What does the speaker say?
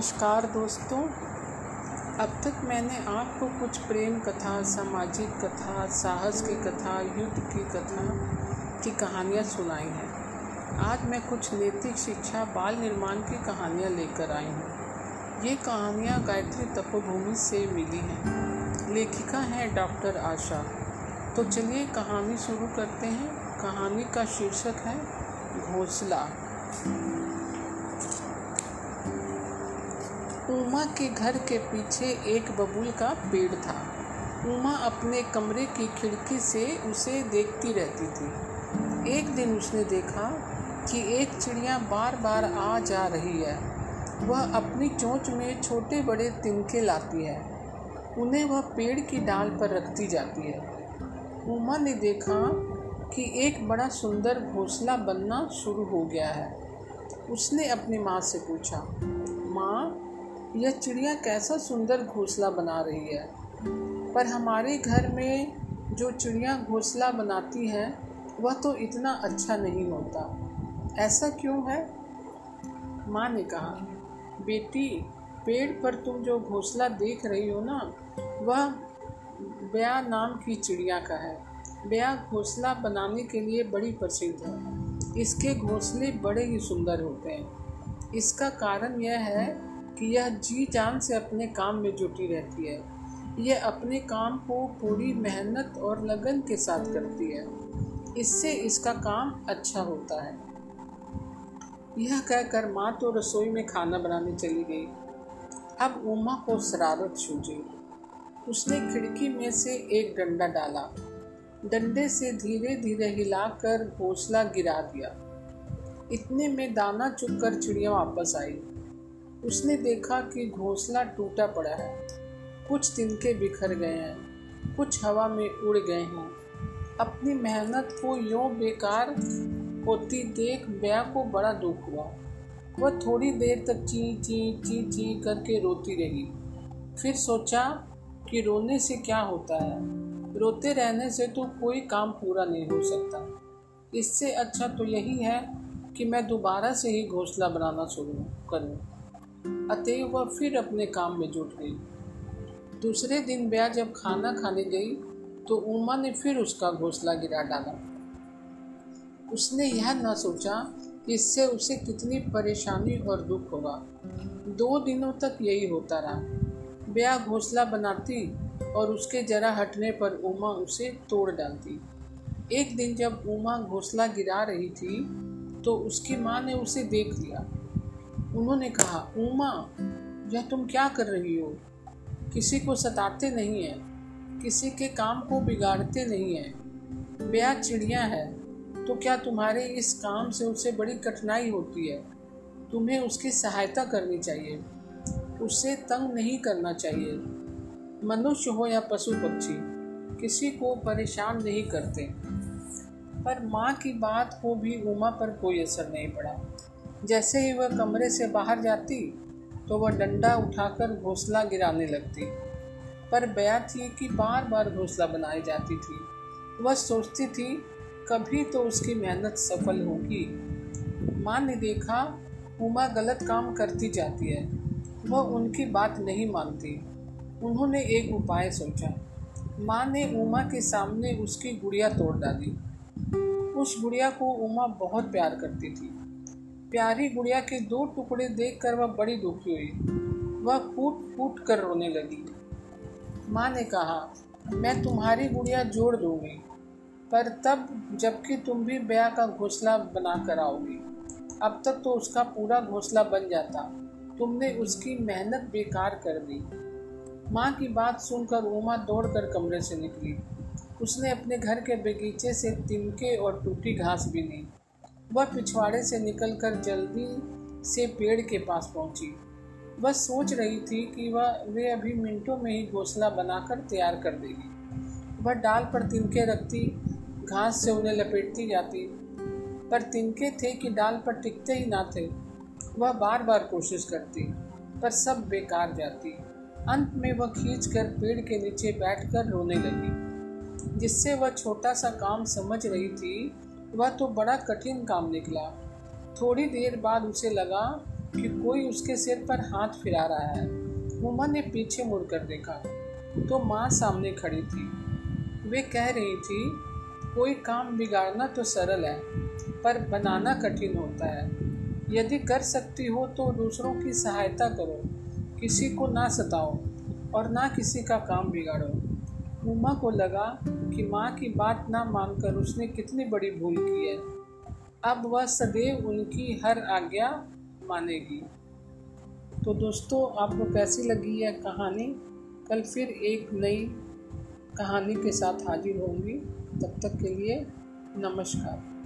नमस्कार दोस्तों। अब तक मैंने आपको कुछ प्रेम कथा, सामाजिक कथा, साहस की कथा, युद्ध की कथा की कहानियाँ सुनाई हैं। आज मैं कुछ नैतिक शिक्षा, बाल निर्माण की कहानियाँ लेकर आई हूँ। ये कहानियाँ गायत्री तपोभूमि से मिली हैं। लेखिका हैं डॉक्टर आशा। तो चलिए कहानी शुरू करते हैं। कहानी का शीर्षक है घोंसला। उमा के घर के पीछे एक बबूल का पेड़ था। उमा अपने कमरे की खिड़की से उसे देखती रहती थी। एक दिन उसने देखा कि एक चिड़िया बार बार आ जा रही है। वह अपनी चोंच में छोटे बड़े तिनके लाती है। उन्हें वह पेड़ की डाल पर रखती जाती है। उमा ने देखा कि एक बड़ा सुंदर घोंसला बनना शुरू हो गया है। उसने अपनी माँ से पूछा, माँ यह चिड़िया कैसा सुंदर घोंसला बना रही है। पर हमारे घर में जो चिड़िया घोंसला बनाती है, वह तो इतना अच्छा नहीं होता। ऐसा क्यों है? माँ ने कहा, बेटी, पेड़ पर तुम जो घोंसला देख रही हो ना, वह ब्या नाम की चिड़िया का है। ब्या घोंसला बनाने के लिए बड़ी प्रसिद्ध है। इसके घोंसले बड़े ही सुंदर होते हैं। इसका कारण यह है कि यह जी जान से अपने काम में जुटी रहती है। यह अपने काम को पूरी मेहनत और लगन के साथ करती है। इससे इसका काम अच्छा होता है। यह कहकर माँ तो रसोई में खाना बनाने चली गई। अब उमा को शरारत सूझी। उसने खिड़की में से एक डंडा डाला। डंडे से धीरे धीरे हिलाकर घोंसला गिरा दिया। इतने में दाना चुपकर चिड़िया वापस आई। उसने देखा कि घोंसला टूटा पड़ा है। कुछ तिनके बिखर गए हैं, कुछ हवा में उड़ गए हैं। अपनी मेहनत को यूँ बेकार होती देख ब्या को बड़ा दुख हुआ। वह थोड़ी देर तक ची ची ची ची करके रोती रही। फिर सोचा कि रोने से क्या होता है। रोते रहने से तो कोई काम पूरा नहीं हो सकता। इससे अच्छा तो यही है कि मैं दोबारा से ही घोंसला बनाना शुरू करूँ। अतएव वह फिर अपने काम में जुट गई। दूसरे दिन ब्याह जब खाना खाने गई तो उमा ने फिर उसका घोंसला गिरा डाला। उसने यह न सोचा कि इससे उसे कितनी परेशानी और दुख होगा। दो दिनों तक यही होता रहा। ब्याह घोंसला बनाती और उसके जरा हटने पर उमा उसे तोड़ डालती। एक दिन जब उमा घोंसला गिरा रही थी तो उसकी माँ ने उसे देख लिया। उन्होंने कहा, उमा, यह तुम क्या कर रही हो? किसी को सताते नहीं है, किसी के काम को बिगाड़ते नहीं है। ब्याह चिड़िया है तो क्या तुम्हारे इस काम से उसे बड़ी कठिनाई होती है? तुम्हें उसकी सहायता करनी चाहिए, उसे तंग नहीं करना चाहिए। मनुष्य हो या पशु पक्षी किसी को परेशान नहीं करते। पर माँ की बात को भी उमा पर कोई असर नहीं पड़ा। जैसे ही वह कमरे से बाहर जाती तो वह डंडा उठाकर घोंसला गिराने लगती। पर बया थी कि बार बार घोंसला बनाई जाती थी। वह सोचती थी, कभी तो उसकी मेहनत सफल होगी। माँ ने देखा, उमा गलत काम करती जाती है। वह उनकी बात नहीं मानती। उन्होंने एक उपाय सोचा। माँ ने उमा के सामने उसकी गुड़िया तोड़ डाली। उस गुड़िया को उमा बहुत प्यार करती थी। प्यारी गुड़िया के दो टुकड़े देखकर वह बड़ी दुखी हुई। वह फूट फूट कर रोने लगी। माँ ने कहा, मैं तुम्हारी गुड़िया जोड़ दूँगी, पर तब जबकि तुम भी ब्याह का घोंसला बना कर आओगी। अब तक तो उसका पूरा घोंसला बन जाता। तुमने उसकी मेहनत बेकार कर दी। माँ की बात सुनकर उमा दौड़कर कमरे से निकली। उसने अपने घर के बगीचे से तिनके और टूटी घास भी ली। वह पिछवाड़े से निकलकर जल्दी से पेड़ के पास पहुँची। वह सोच रही थी कि वह, वे अभी मिनटों में ही घोंसला बनाकर तैयार कर देगी। वह डाल पर तिनके रखती, घास से उन्हें लपेटती जाती। पर तिनके थे कि डाल पर टिकते ही ना थे। वह बार बार कोशिश करती, पर सब बेकार जाती। अंत में वह खींच कर पेड़ के नीचे बैठकर रोने लगी, जिससे वह छोटा सा काम समझ रही थी वह तो बड़ा कठिन काम निकला। थोड़ी देर बाद उसे लगा कि कोई उसके सिर पर हाथ फिरा रहा है। उमा ने पीछे मुड़कर देखा तो माँ सामने खड़ी थी। वे कह रही थी, कोई काम बिगाड़ना तो सरल है, पर बनाना कठिन होता है। यदि कर सकती हो तो दूसरों की सहायता करो, किसी को ना सताओ और ना किसी का काम बिगाड़ो। उमा को लगा कि माँ की बात ना मानकर उसने कितनी बड़ी भूल की है। अब वह सदैव उनकी हर आज्ञा मानेगी। तो दोस्तों, आपको कैसी लगी यह कहानी? कल फिर एक नई कहानी के साथ हाजिर होंगी। तब तक के लिए नमस्कार।